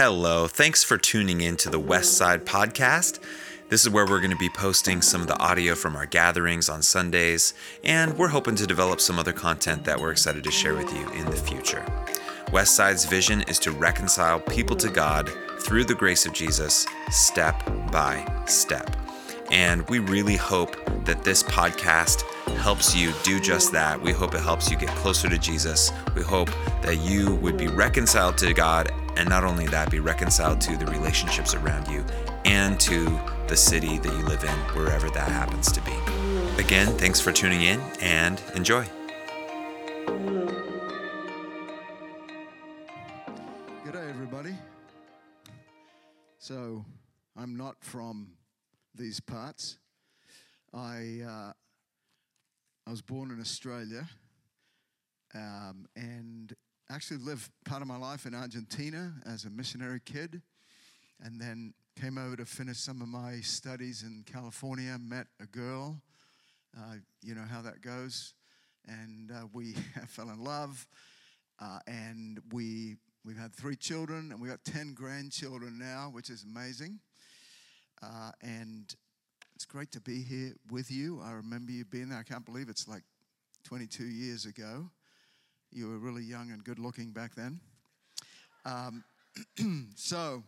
Hello, thanks for tuning in to the West Side Podcast. This is where we're going to be posting some of the audio from our gatherings on Sundays, and we're hoping to develop some other content that we're excited to share with you in the future. West Side's vision is to reconcile people to God through the grace of Jesus, step by step. And we really hope that this podcast helps you do just that. We hope it helps you get closer to Jesus. We hope that you would be reconciled to God, and not only that, be reconciled to the relationships around you and to the city that you live in, wherever that happens to be. Again, thanks for tuning in and enjoy. Good day, everybody. So, I'm not from these parts. I uh, I was born in Australia, um, and actually lived part of my life in Argentina as a missionary kid, and then came over to finish some of my studies in California. Met a girl, uh, you know how that goes, and uh, we fell in love, uh, and we we've had three children, and we've got ten grandchildren now, which is amazing. Uh, and it's great to be here with you. I remember you being there. I can't believe it's like 22 years ago. You were really young and good looking back then. Um, so,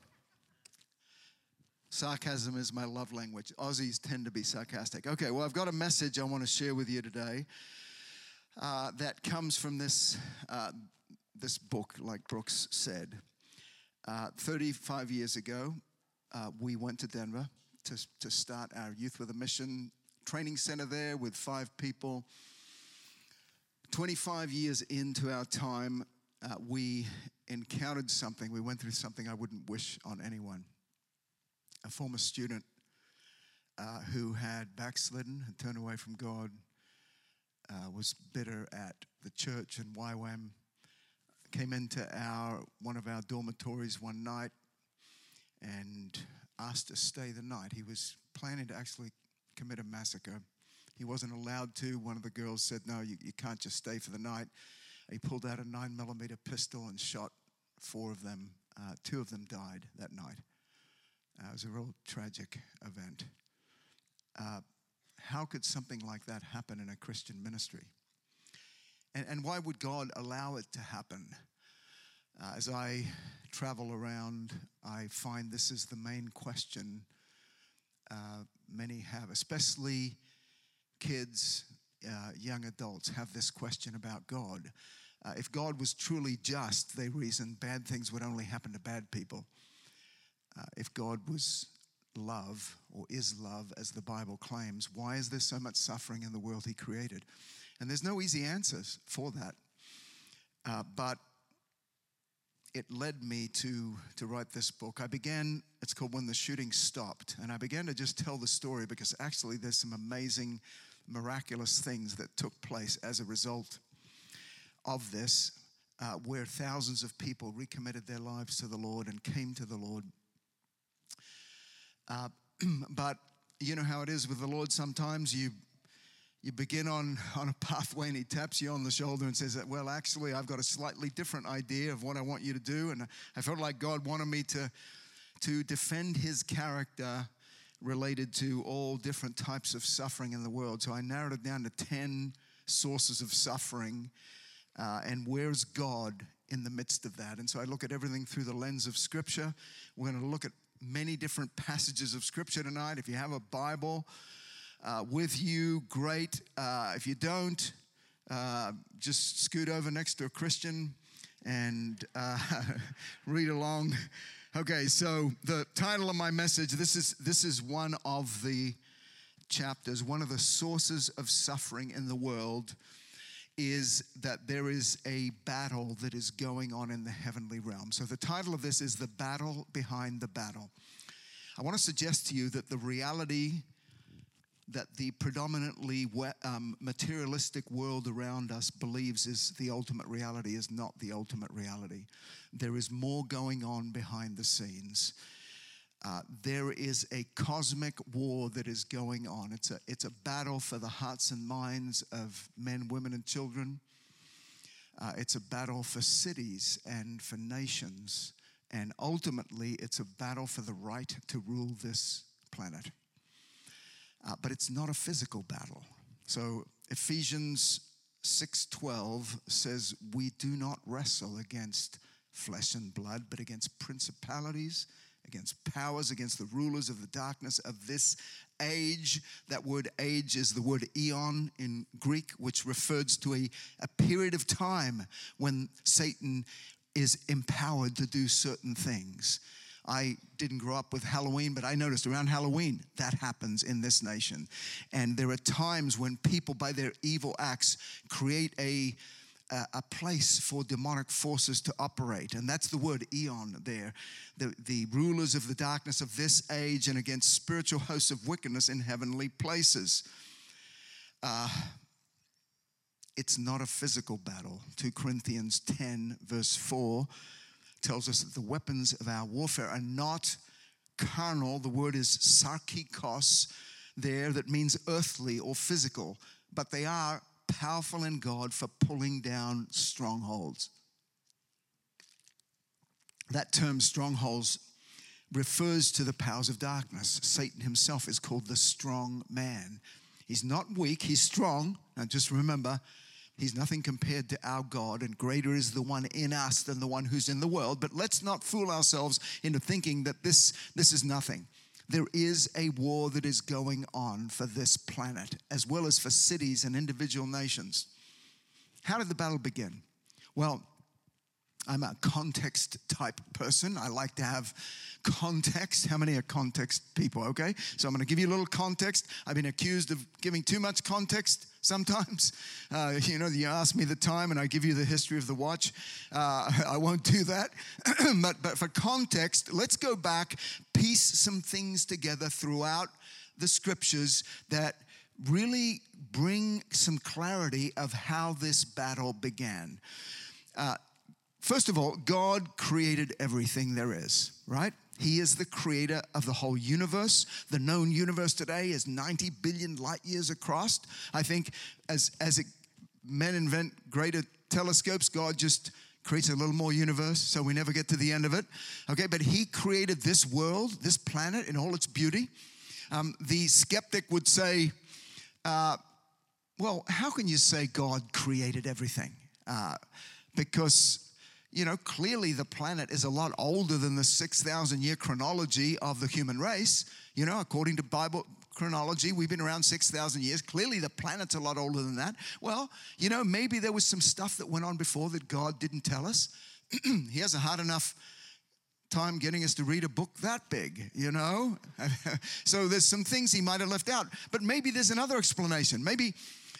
sarcasm is my love language. Aussies tend to be sarcastic. Okay, well, I've got a message I want to share with you today uh, that comes from this, uh, this book, like Brooks said. Uh, 35 years ago, uh, we went to Denver to, to start our Youth with a Mission training center there with five people. 25 years into our time, uh, we encountered something. We went through something I wouldn't wish on anyone. A former student uh, who had backslidden and turned away from God uh, was bitter at the church and YWAM. Came into our one of our dormitories one night and asked to stay the night. He was planning to actually commit a massacre. He wasn't allowed to. One of the girls said, No, you, you can't just stay for the night. He pulled out a nine millimeter pistol and shot four of them. Uh, two of them died that night. Uh, it was a real tragic event. Uh, how could something like that happen in a Christian ministry? And, and why would God allow it to happen? Uh, as I travel around, I find this is the main question uh, many have, especially kids, uh, young adults, have this question about God. Uh, if God was truly just, they reason bad things would only happen to bad people. Uh, if God was love or is love, as the Bible claims, why is there so much suffering in the world He created? And there's no easy answers for that. Uh, but it led me to, to write this book. I began, it's called When the Shooting Stopped, and I began to just tell the story because actually there's some amazing, miraculous things that took place as a result of this, uh, where thousands of people recommitted their lives to the Lord and came to the Lord. Uh, but you know how it is with the Lord sometimes you you begin on, on a pathway and he taps you on the shoulder and says, Well, actually, I've got a slightly different idea of what I want you to do. And I felt like God wanted me to, to defend his character related to all different types of suffering in the world. So I narrowed it down to 10 sources of suffering. Uh, and where's God in the midst of that? And so I look at everything through the lens of Scripture. We're going to look at many different passages of Scripture tonight. If you have a Bible, uh, with you, great. Uh, if you don't, uh, just scoot over next to a Christian and uh, read along. Okay, so the title of my message this is this is one of the chapters, one of the sources of suffering in the world is that there is a battle that is going on in the heavenly realm. So the title of this is The Battle Behind the Battle. I want to suggest to you that the reality that the predominantly um, materialistic world around us believes is the ultimate reality is not the ultimate reality. There is more going on behind the scenes. Uh, there is a cosmic war that is going on. It's a, it's a battle for the hearts and minds of men, women, and children. Uh, it's a battle for cities and for nations And ultimately, it's a battle for the right to rule this planet. Uh, but it's not a physical battle. So Ephesians 6:12 says we do not wrestle against flesh and blood but against principalities against powers against the rulers of the darkness of this age that word age is the word eon in greek which refers to a, a period of time when satan is empowered to do certain things I didn't grow up with Halloween, but I noticed around Halloween that happens in this nation. And there are times when people, by their evil acts, create a a place for demonic forces to operate. And that's the word eon there. The, the rulers of the darkness of this age and against spiritual hosts of wickedness in heavenly places. Uh, it's not a physical battle. 2 Corinthians 10, verse 4 tells us that the weapons of our warfare are not carnal. The word is sarkikos there, that means earthly or physical, but they are powerful in God for pulling down strongholds. That term, strongholds, refers to the powers of darkness. Satan himself is called the strong man. He's not weak, he's strong. Now just remember, He's nothing compared to our God, and greater is the one in us than the one who's in the world. But let's not fool ourselves into thinking that this, this is nothing. There is a war that is going on for this planet, as well as for cities and individual nations. How did the battle begin? Well, I'm a context type person. I like to have context. How many are context people? Okay, so I'm going to give you a little context. I've been accused of giving too much context sometimes. Uh, you know, you ask me the time and I give you the history of the watch. Uh, I won't do that. but, but for context, let's go back, piece some things together throughout the scriptures that really bring some clarity of how this battle began. Uh, first of all, God created everything there is, right? He is the creator of the whole universe. The known universe today is 90 billion light years across. I think as, as it, men invent greater telescopes, God just creates a little more universe so we never get to the end of it. Okay, but He created this world, this planet in all its beauty. Um, the skeptic would say, uh, well, how can you say God created everything? Uh, because you know, clearly the planet is a lot older than the 6,000 year chronology of the human race. You know, according to Bible chronology, we've been around 6,000 years. Clearly the planet's a lot older than that. Well, you know, maybe there was some stuff that went on before that God didn't tell us. he has a hard enough time getting us to read a book that big, you know? so there's some things he might have left out. But maybe there's another explanation. Maybe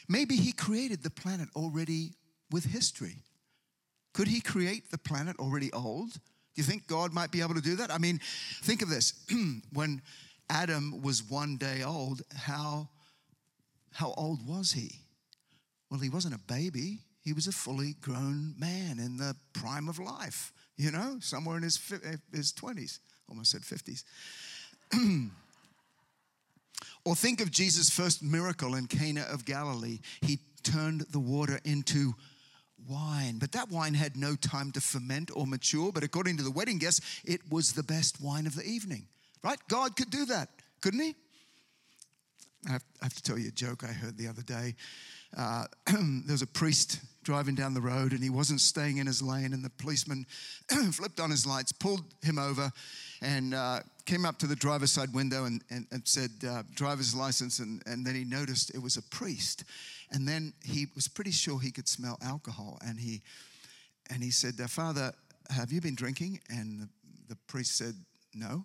maybe he created the planet already with history. Could he create the planet already old? Do you think God might be able to do that? I mean, think of this. when Adam was one day old, how, how old was he? Well, he wasn't a baby. He was a fully grown man in the prime of life, you know, somewhere in his, his 20s, almost said 50s. or think of Jesus' first miracle in Cana of Galilee. He turned the water into wine. But that wine had no time to ferment or mature. But according to the wedding guests, it was the best wine of the evening. Right? God could do that, couldn't He? I have, to tell you a joke I heard the other day. Uh, there was a priest driving down the road and he wasn't staying in his lane, and the policeman flipped on his lights, pulled him over, and uh, came up to the driver's side window and, and, and said, uh, driver's license. And, and then he noticed it was a priest. And then he was pretty sure he could smell alcohol. And he, and he said, Father, have you been drinking? And the, the priest said, No.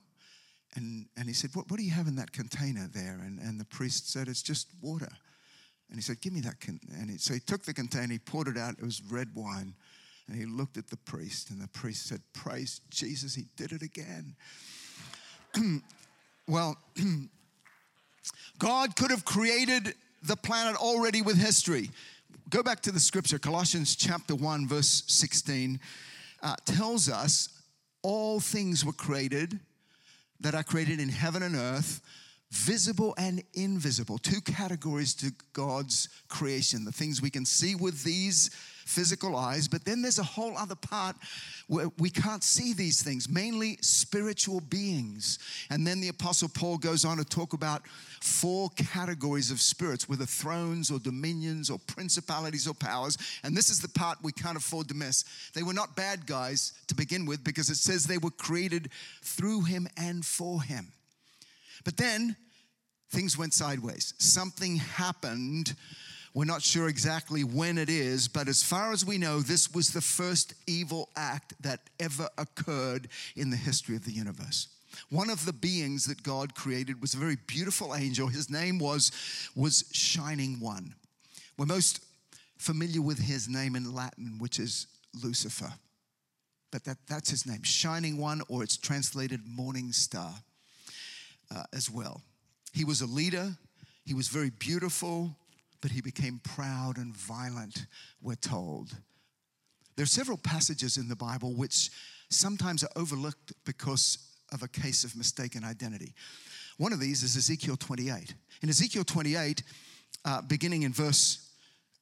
And, and he said, what, what do you have in that container there? And, and the priest said, It's just water. And he said, Give me that. And he, so he took the container, he poured it out. It was red wine. And he looked at the priest, and the priest said, Praise Jesus, he did it again. well, God could have created the planet already with history. Go back to the scripture, Colossians chapter 1, verse 16, uh, tells us all things were created that are created in heaven and earth, visible and invisible. Two categories to God's creation the things we can see with these physical eyes, but then there's a whole other part where we can't see these things, mainly spiritual beings. And then the Apostle Paul goes on to talk about four categories of spirits, whether thrones or dominions or principalities or powers. And this is the part we can't afford to miss. They were not bad guys to begin with because it says they were created through him and for him. But then things went sideways. Something happened. We're not sure exactly when it is, but as far as we know, this was the first evil act that ever occurred in the history of the universe. One of the beings that God created was a very beautiful angel. His name was, was Shining One. We're most familiar with his name in Latin, which is Lucifer. But that, that's his name, Shining One, or it's translated Morning Star uh, as well. He was a leader, he was very beautiful, but he became proud and violent, we're told. There are several passages in the Bible which sometimes are overlooked because of a case of mistaken identity. One of these is Ezekiel 28. In Ezekiel 28, uh, beginning in verse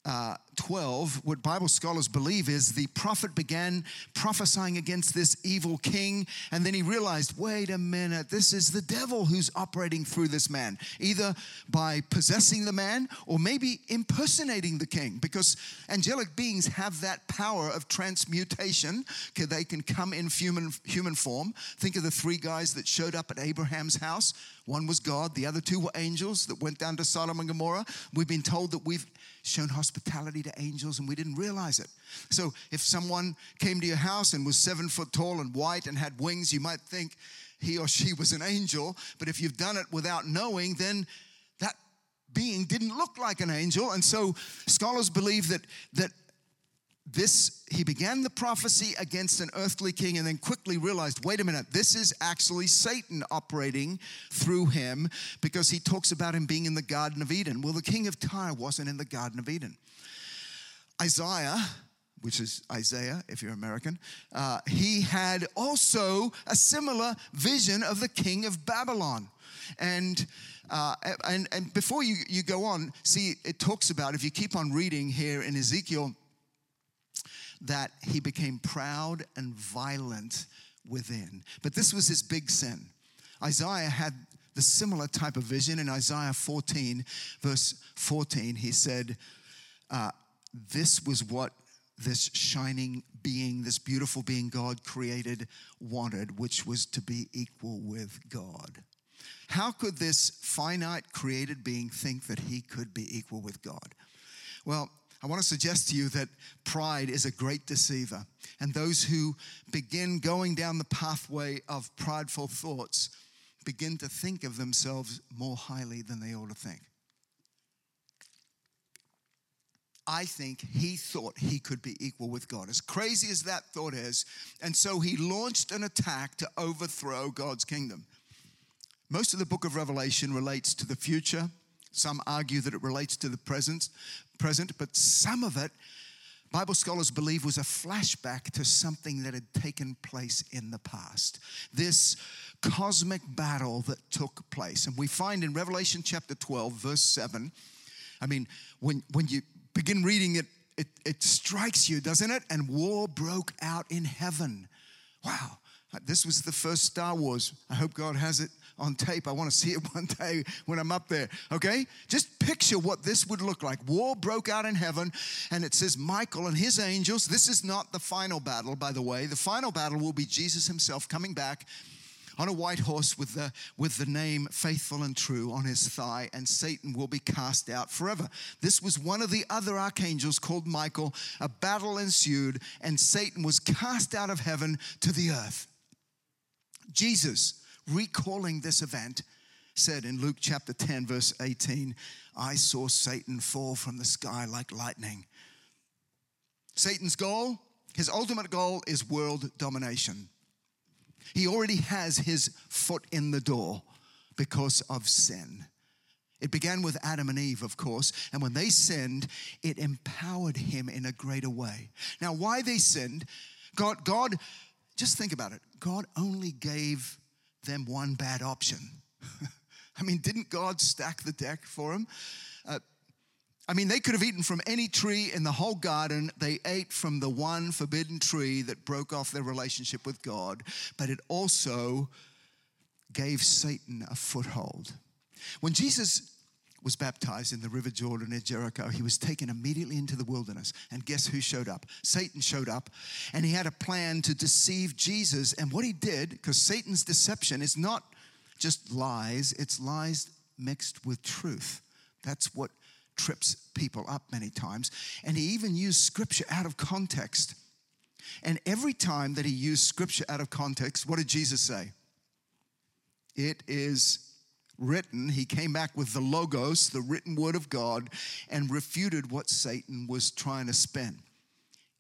uh, 12, what Bible scholars believe is the prophet began prophesying against this evil king, and then he realized, wait a minute, this is the devil who's operating through this man, either by possessing the man or maybe impersonating the king, because angelic beings have that power of transmutation. They can come in human, human form. Think of the three guys that showed up at Abraham's house. One was God, the other two were angels that went down to Sodom and Gomorrah. We've been told that we've shown hospitality to angels and we didn't realize it. So if someone came to your house and was seven foot tall and white and had wings, you might think he or she was an angel. But if you've done it without knowing, then that being didn't look like an angel. And so scholars believe that, that this he began the prophecy against an earthly king and then quickly realized wait a minute this is actually satan operating through him because he talks about him being in the garden of eden well the king of tyre wasn't in the garden of eden isaiah which is Isaiah, if you're American, uh, he had also a similar vision of the king of Babylon. And uh, and, and before you, you go on, see, it talks about, if you keep on reading here in Ezekiel, that he became proud and violent within. But this was his big sin. Isaiah had the similar type of vision in Isaiah 14, verse 14. He said, uh, This was what this shining being, this beautiful being God created, wanted, which was to be equal with God. How could this finite created being think that he could be equal with God? Well, I want to suggest to you that pride is a great deceiver. And those who begin going down the pathway of prideful thoughts begin to think of themselves more highly than they ought to think. I think he thought he could be equal with God, as crazy as that thought is. And so he launched an attack to overthrow God's kingdom. Most of the book of Revelation relates to the future. Some argue that it relates to the present present, but some of it, Bible scholars believe, was a flashback to something that had taken place in the past. This cosmic battle that took place. And we find in Revelation chapter 12, verse 7, I mean, when, when you begin reading it, it, it strikes you, doesn't it? And war broke out in heaven. Wow, this was the first Star Wars. I hope God has it on tape. I want to see it one day when I'm up there. Okay? Just picture what this would look like. War broke out in heaven, and it says Michael and his angels. This is not the final battle, by the way. The final battle will be Jesus himself coming back on a white horse with the, with the name faithful and true on his thigh, and Satan will be cast out forever. This was one of the other archangels called Michael. A battle ensued, and Satan was cast out of heaven to the earth. Jesus recalling this event, said in Luke chapter 10, verse 18, I saw Satan fall from the sky like lightning. Satan's goal, his ultimate goal is world domination. He already has his foot in the door because of sin. It began with Adam and Eve, of course, and when they sinned, it empowered him in a greater way. Now, why they sinned, God, God, just think about it. God only gave them one bad option. I mean, didn't God stack the deck for them? Uh, I mean, they could have eaten from any tree in the whole garden. They ate from the one forbidden tree that broke off their relationship with God, but it also gave Satan a foothold. When Jesus was baptized in the River Jordan at Jericho, he was taken immediately into the wilderness. And guess who showed up? Satan showed up, and he had a plan to deceive Jesus. And what he did, because Satan's deception is not just lies, it's lies mixed with truth. That's what trips people up many times. And he even used scripture out of context. And every time that he used scripture out of context, what did Jesus say? It is written. He came back with the Logos, the written word of God, and refuted what Satan was trying to spin.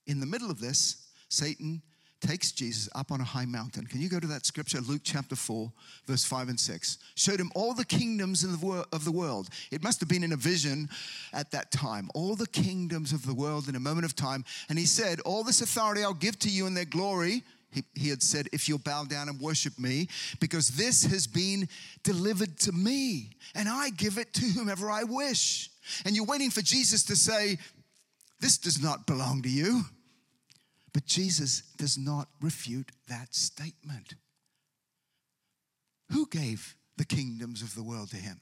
In the middle of this, Satan takes Jesus up on a high mountain. Can you go to that scripture, Luke chapter 4, verse 5 and 6? Showed him all the kingdoms of the world. It must have been in a vision at that time. All the kingdoms of the world in a moment of time. And he said, All this authority I'll give to you in their glory. He, he had said, If you'll bow down and worship me, because this has been delivered to me, and I give it to whomever I wish. And you're waiting for Jesus to say, This does not belong to you. But Jesus does not refute that statement. Who gave the kingdoms of the world to him?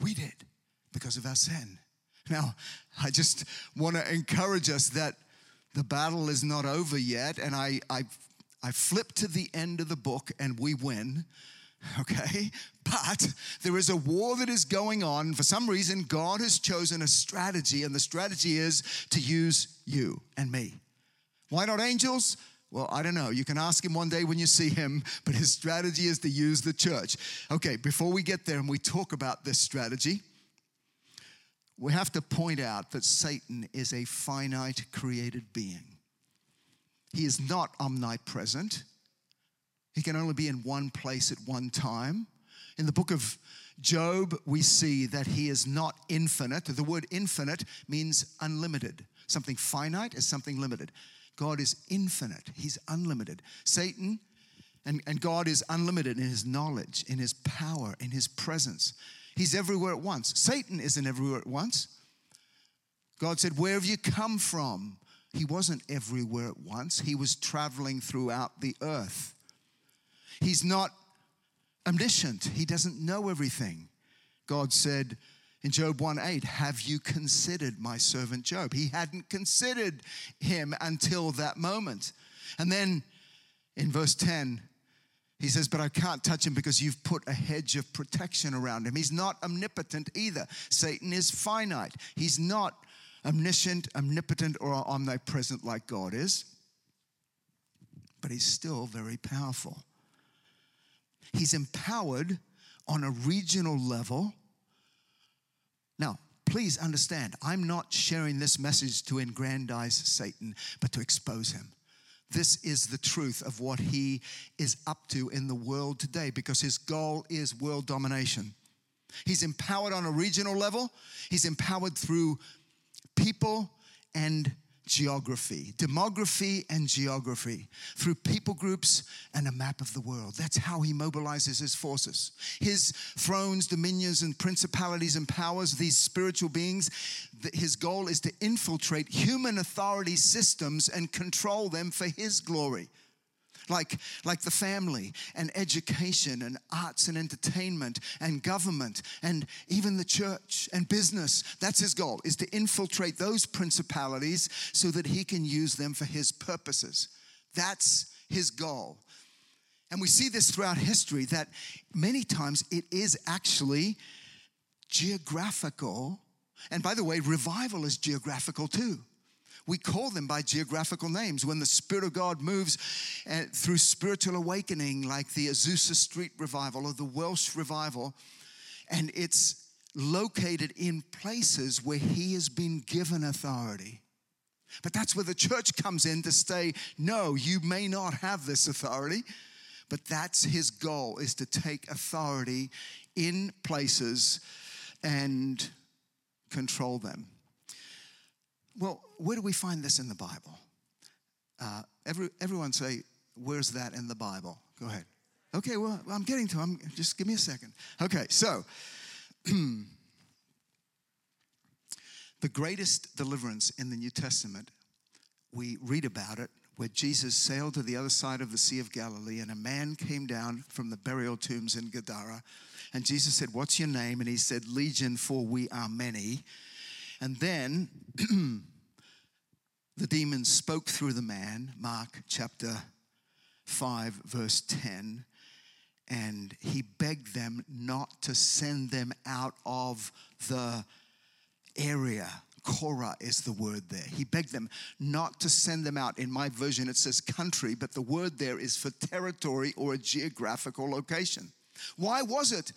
We did because of our sin. Now, I just want to encourage us that the battle is not over yet, and I, I, I flip to the end of the book and we win. Okay, but there is a war that is going on. For some reason, God has chosen a strategy, and the strategy is to use you and me. Why not angels? Well, I don't know. You can ask him one day when you see him, but his strategy is to use the church. Okay, before we get there and we talk about this strategy, we have to point out that Satan is a finite created being. He is not omnipresent. He can only be in one place at one time. In the book of Job, we see that he is not infinite. The word infinite means unlimited. Something finite is something limited. God is infinite, He's unlimited. Satan and, and God is unlimited in His knowledge, in His power, in His presence. He's everywhere at once. Satan isn't everywhere at once. God said, Where have you come from? He wasn't everywhere at once, he was traveling throughout the earth. He's not omniscient, he doesn't know everything. God said, in Job 1 8, have you considered my servant Job? He hadn't considered him until that moment. And then in verse 10, he says, But I can't touch him because you've put a hedge of protection around him. He's not omnipotent either. Satan is finite. He's not omniscient, omnipotent, or omnipresent like God is. But he's still very powerful. He's empowered on a regional level now, please understand, I'm not sharing this message to aggrandize Satan, but to expose him. This is the truth of what he is up to in the world today because his goal is world domination. He's empowered on a regional level, he's empowered through people and geography, demography and geography, through people groups and a map of the world. That's how he mobilizes his forces. His thrones, dominions, and principalities and powers, these spiritual beings, his goal is to infiltrate human authority systems and control them for his glory like, like the family and education and arts and entertainment and government and even the church and business. That's his goal, is to infiltrate those principalities so that he can use them for his purposes. That's his goal. And we see this throughout history that many times it is actually geographical. And by the way, revival is geographical too. We call them by geographical names. When the Spirit of God moves uh, through spiritual awakening, like the Azusa Street revival or the Welsh revival, and it's located in places where He has been given authority. But that's where the church comes in to say, no, you may not have this authority, but that's his goal is to take authority in places and control them. Well, where do we find this in the Bible? Uh, every, everyone say, where's that in the Bible? Go ahead. Okay, well, I'm getting to them. Just give me a second. Okay, so The greatest deliverance in the New Testament, we read about it where Jesus sailed to the other side of the Sea of Galilee, and a man came down from the burial tombs in Gadara. And Jesus said, What's your name? And he said, Legion, for we are many. And then the demons spoke through the man, Mark chapter 5, verse 10, and he begged them not to send them out of the area. chora is the word there. He begged them not to send them out. In my version, it says country, but the word there is for territory or a geographical location. Why was it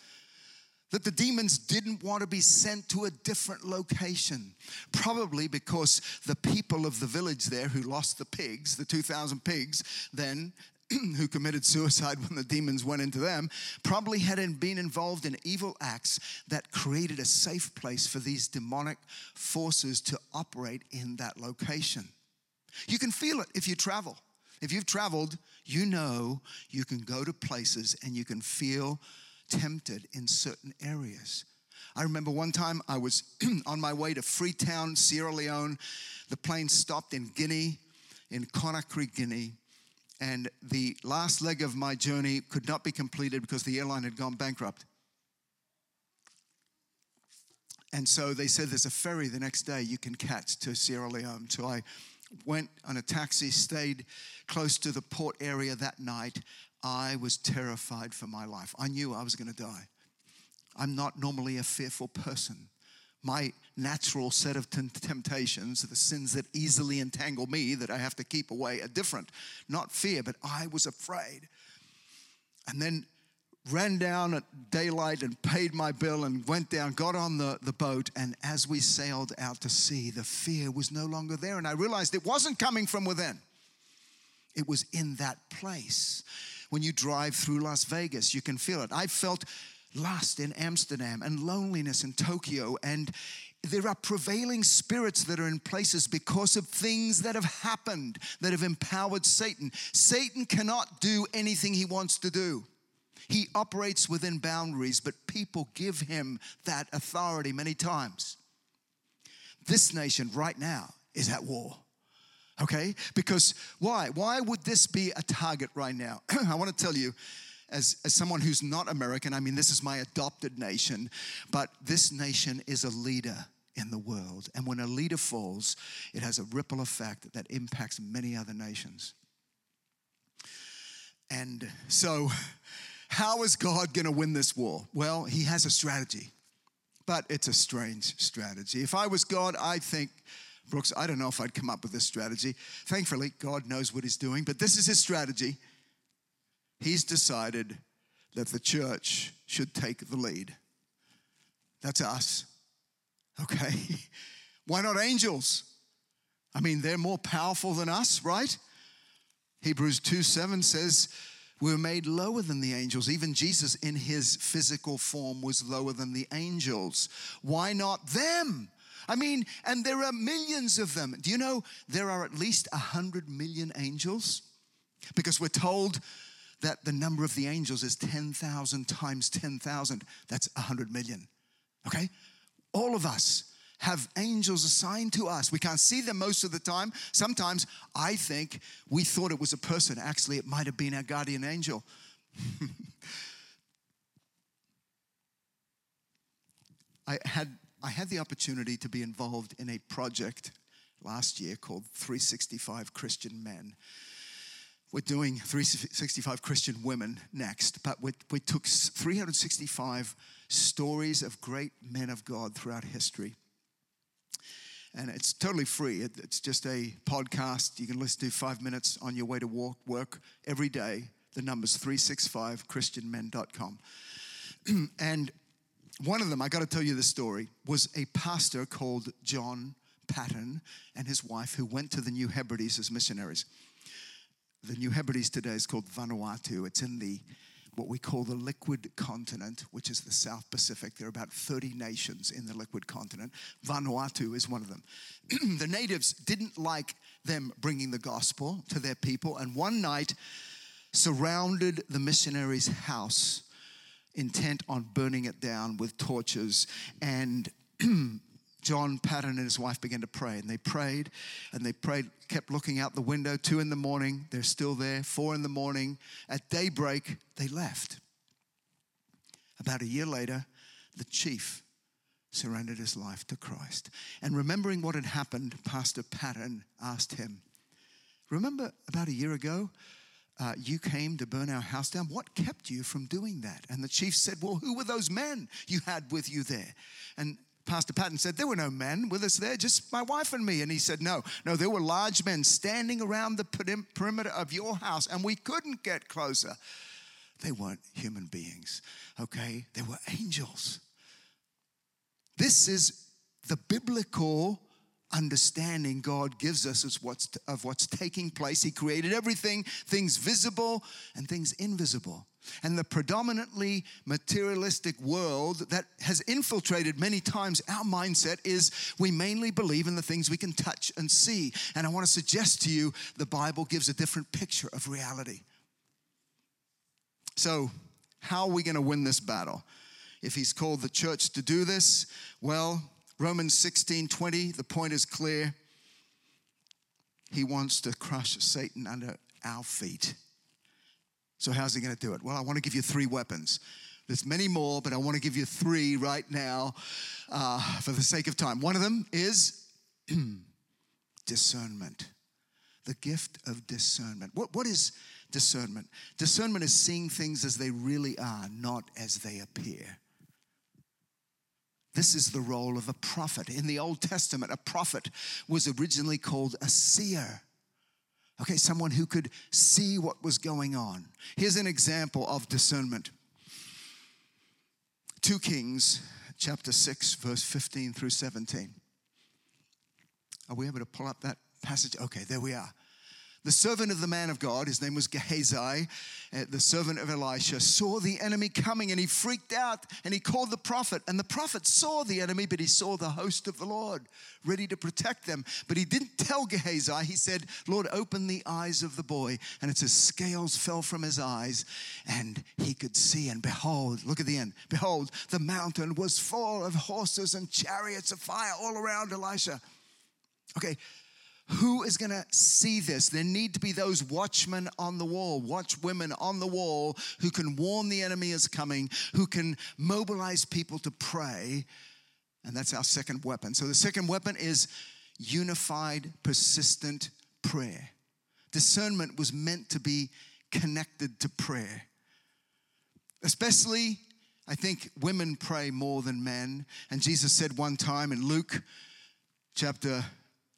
that the demons didn't want to be sent to a different location. Probably because the people of the village there who lost the pigs, the 2,000 pigs, then who committed suicide when the demons went into them, probably hadn't been involved in evil acts that created a safe place for these demonic forces to operate in that location. You can feel it if you travel. If you've traveled, you know you can go to places and you can feel tempted in certain areas. I remember one time I was on my way to Freetown, Sierra Leone. The plane stopped in Guinea, in Conakry, Guinea. And the last leg of my journey could not be completed because the airline had gone bankrupt. And so they said there's a ferry the next day you can catch to Sierra Leone. So I went on a taxi, stayed close to the port area that night, I was terrified for my life. I knew I was going to die. I'm not normally a fearful person. My natural set of temptations, the sins that easily entangle me that I have to keep away, are different. Not fear, but I was afraid. And then ran down at daylight and paid my bill and went down, got on the, the boat. And as we sailed out to sea, the fear was no longer there. And I realized it wasn't coming from within, it was in that place. When you drive through Las Vegas, you can feel it. I felt lust in Amsterdam and loneliness in Tokyo and there are prevailing spirits that are in places because of things that have happened that have empowered Satan. Satan cannot do anything he wants to do. He operates within boundaries, but people give him that authority many times. This nation right now is at war. Okay? Because why? Why would this be a target right now? I want to tell you, as, as someone who's not American, I mean, this is my adopted nation, but this nation is a leader in the world. And when a leader falls, it has a ripple effect that impacts many other nations. And so, how is God going to win this war? Well, He has a strategy, but it's a strange strategy. If I was God, I think Brooks, I don't know if I'd come up with this strategy. Thankfully, God knows what He's doing, but this is His strategy. He's decided that the church should take the lead. That's us. Okay? Why not angels? I mean, they're more powerful than us, right? Hebrews 2 7 says, we were made lower than the angels. Even Jesus, in his physical form, was lower than the angels. Why not them? I mean, and there are millions of them. Do you know there are at least 100 million angels? Because we're told that the number of the angels is 10,000 times 10,000. That's 100 million. Okay? All of us have angels assigned to us. We can't see them most of the time. Sometimes I think we thought it was a person. Actually, it might have been our guardian angel. I had I had the opportunity to be involved in a project last year called 365 Christian Men. We're doing 365 Christian women next, but we, we took 365 stories of great men of God throughout history. And it's totally free. It's just a podcast. You can listen to five minutes on your way to work, work every day. The number's 365christianmen.com. and one of them, I got to tell you the story, was a pastor called John Paton and his wife who went to the New Hebrides as missionaries. The New Hebrides today is called Vanuatu. It's in the what we call the liquid continent, which is the South Pacific. There are about 30 nations in the liquid continent. Vanuatu is one of them. the natives didn't like them bringing the gospel to their people, and one night surrounded the missionaries' house intent on burning it down with torches and John Paton and his wife began to pray, and they prayed, and they prayed, kept looking out the window. Two in the morning, they're still there. Four in the morning, at daybreak, they left. About a year later, the chief surrendered his life to Christ. And remembering what had happened, Pastor Paton asked him, Remember about a year ago, uh, you came to burn our house down. What kept you from doing that? And the chief said, Well, who were those men you had with you there? And Pastor Paton said, There were no men with us there, just my wife and me. And he said, No, no, there were large men standing around the perimeter of your house, and we couldn't get closer. They weren't human beings, okay? They were angels. This is the biblical understanding God gives us of what's, of what's taking place. He created everything, things visible and things invisible. And the predominantly materialistic world that has infiltrated many times our mindset is we mainly believe in the things we can touch and see. And I want to suggest to you the Bible gives a different picture of reality. So, how are we going to win this battle? If he's called the church to do this, well, Romans 16 20, the point is clear. He wants to crush Satan under our feet. So, how's he going to do it? Well, I want to give you three weapons. There's many more, but I want to give you three right now uh, for the sake of time. One of them is discernment, the gift of discernment. What, what is discernment? Discernment is seeing things as they really are, not as they appear. This is the role of a prophet. In the Old Testament, a prophet was originally called a seer. Okay, someone who could see what was going on. Here's an example of discernment 2 Kings chapter 6, verse 15 through 17. Are we able to pull up that passage? Okay, there we are. The servant of the man of God, his name was Gehazi, uh, the servant of Elisha, saw the enemy coming and he freaked out and he called the prophet. And the prophet saw the enemy, but he saw the host of the Lord ready to protect them. But he didn't tell Gehazi. He said, Lord, open the eyes of the boy. And it says, scales fell from his eyes and he could see. And behold, look at the end. Behold, the mountain was full of horses and chariots of fire all around Elisha. Okay, who is going to see this? There need to be those watchmen on the wall, watchwomen on the wall who can warn the enemy is coming, who can mobilize people to pray. And that's our second weapon. So the second weapon is unified, persistent prayer. Discernment was meant to be connected to prayer. Especially, I think women pray more than men. And Jesus said one time in Luke chapter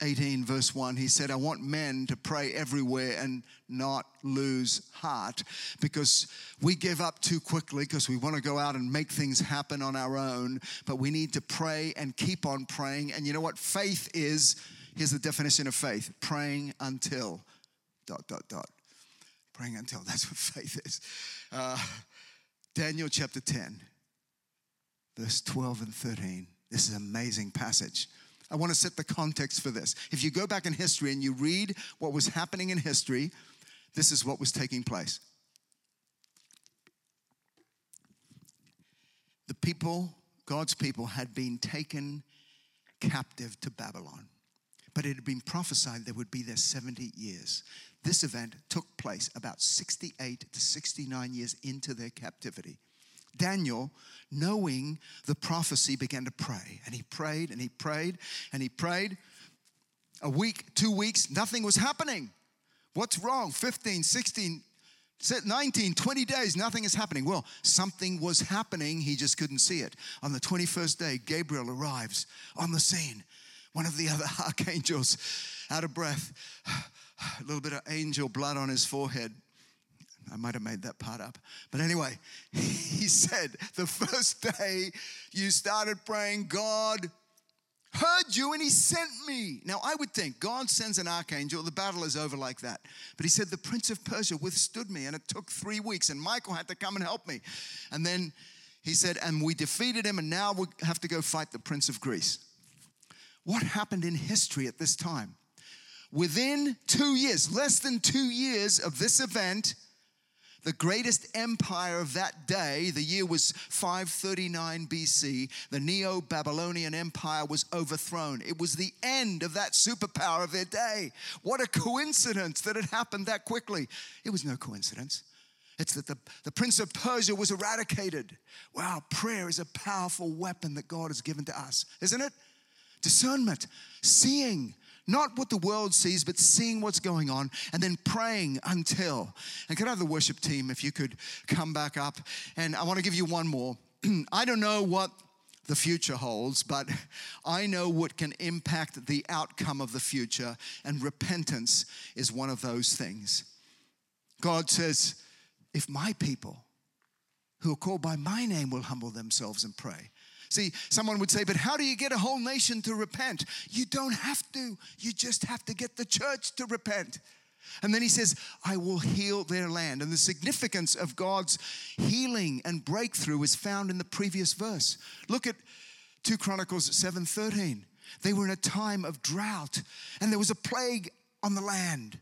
18, verse 1, he said, I want men to pray everywhere and not lose heart because we give up too quickly because we want to go out and make things happen on our own. But we need to pray and keep on praying. And you know what? Faith is here's the definition of faith praying until, dot, dot, dot. Praying until, that's what faith is. Uh, Daniel chapter 10, verse 12 and 13. This is an amazing passage. I want to set the context for this. If you go back in history and you read what was happening in history, this is what was taking place. The people, God's people, had been taken captive to Babylon, but it had been prophesied they would be there 70 years. This event took place about 68 to 69 years into their captivity. Daniel, knowing the prophecy, began to pray. And he prayed and he prayed and he prayed. A week, two weeks, nothing was happening. What's wrong? 15, 16, 19, 20 days, nothing is happening. Well, something was happening, he just couldn't see it. On the 21st day, Gabriel arrives on the scene. One of the other archangels, out of breath, a little bit of angel blood on his forehead. I might have made that part up. But anyway, he said, the first day you started praying, God heard you and he sent me. Now, I would think God sends an archangel, the battle is over like that. But he said, the prince of Persia withstood me, and it took three weeks, and Michael had to come and help me. And then he said, and we defeated him, and now we have to go fight the prince of Greece. What happened in history at this time? Within two years, less than two years of this event, the greatest empire of that day, the year was 539 BC, the Neo Babylonian Empire was overthrown. It was the end of that superpower of their day. What a coincidence that it happened that quickly. It was no coincidence. It's that the, the prince of Persia was eradicated. Wow, prayer is a powerful weapon that God has given to us, isn't it? Discernment, seeing, not what the world sees, but seeing what's going on and then praying until. And could I have the worship team, if you could come back up? And I want to give you one more. I don't know what the future holds, but I know what can impact the outcome of the future, and repentance is one of those things. God says, if my people who are called by my name will humble themselves and pray, See, someone would say, but how do you get a whole nation to repent? You don't have to. You just have to get the church to repent. And then he says, I will heal their land. And the significance of God's healing and breakthrough is found in the previous verse. Look at 2 Chronicles 7:13. They were in a time of drought, and there was a plague on the land.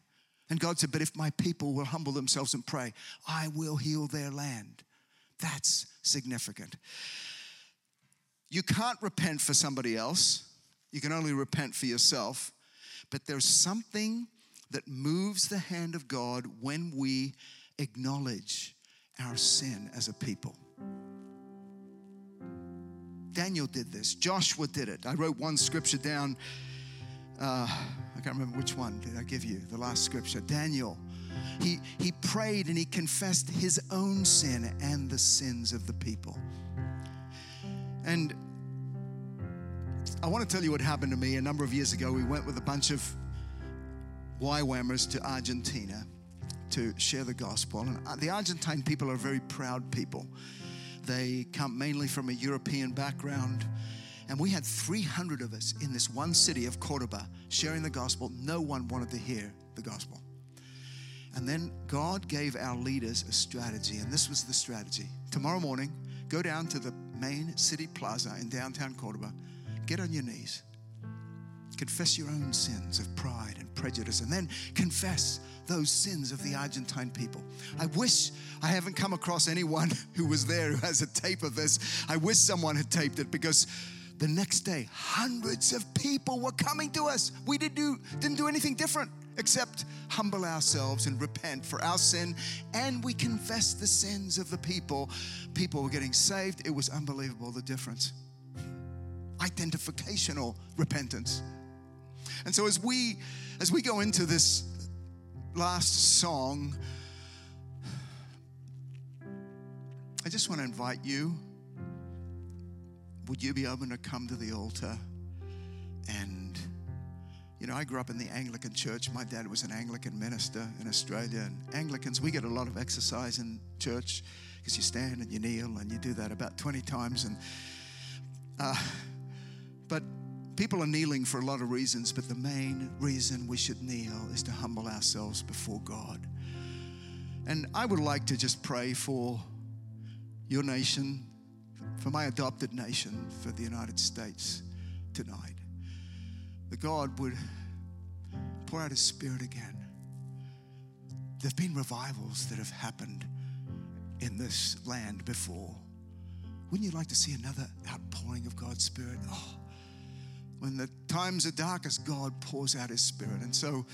And God said, But if my people will humble themselves and pray, I will heal their land. That's significant. You can't repent for somebody else, you can only repent for yourself. But there's something that moves the hand of God when we acknowledge our sin as a people. Daniel did this, Joshua did it. I wrote one scripture down. Uh, I can't remember which one did I give you, the last scripture. Daniel. He, he prayed and he confessed his own sin and the sins of the people. And I want to tell you what happened to me a number of years ago. We went with a bunch of YWAMers to Argentina to share the gospel. And uh, the Argentine people are very proud people. They come mainly from a European background. And we had 300 of us in this one city of Cordoba sharing the gospel. No one wanted to hear the gospel. And then God gave our leaders a strategy, and this was the strategy. Tomorrow morning, go down to the main city plaza in downtown Cordoba, get on your knees, confess your own sins of pride and prejudice, and then confess those sins of the Argentine people. I wish I haven't come across anyone who was there who has a tape of this. I wish someone had taped it because the next day, hundreds of people were coming to us. We didn't do, didn't do anything different except humble ourselves and repent for our sin, and we confess the sins of the people. People were getting saved. It was unbelievable the difference. Identificational repentance. And so as we as we go into this last song, I just want to invite you. Would you be open to come to the altar and you know, I grew up in the Anglican church. My dad was an Anglican minister in Australia. And Anglicans, we get a lot of exercise in church because you stand and you kneel and you do that about 20 times. And uh, but people are kneeling for a lot of reasons. But the main reason we should kneel is to humble ourselves before God. And I would like to just pray for your nation, for my adopted nation, for the United States tonight that God would pour out His Spirit again. There have been revivals that have happened in this land before. Wouldn't you like to see another outpouring of God's Spirit? Oh, when the times are darkest, God pours out His Spirit. And so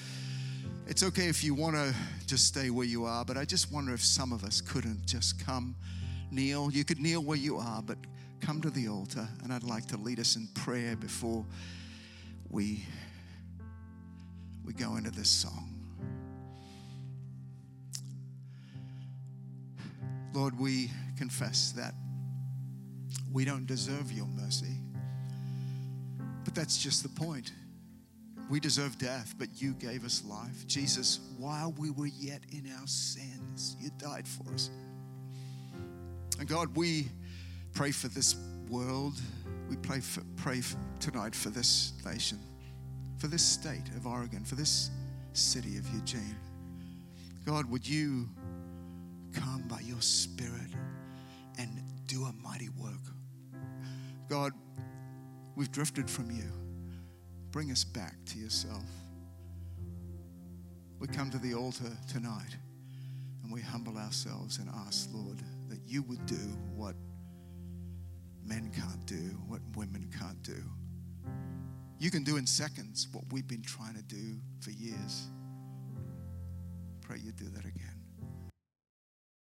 it's okay if you want to just stay where you are, but I just wonder if some of us couldn't just come kneel. You could kneel where you are, but come to the altar, and I'd like to lead us in prayer before we we go into this song. Lord, we confess that we don't deserve your mercy. But that's just the point. We deserve death, but you gave us life. Jesus, while we were yet in our sins, you died for us. And God, we pray for this world we pray, for, pray for tonight for this nation, for this state of Oregon, for this city of Eugene. God, would you come by your Spirit and do a mighty work? God, we've drifted from you. Bring us back to yourself. We come to the altar tonight And we humble ourselves and ask, Lord, that you would do what men can't do, what women can't do. You can do in seconds what we've been trying to do for years. Pray you do that again.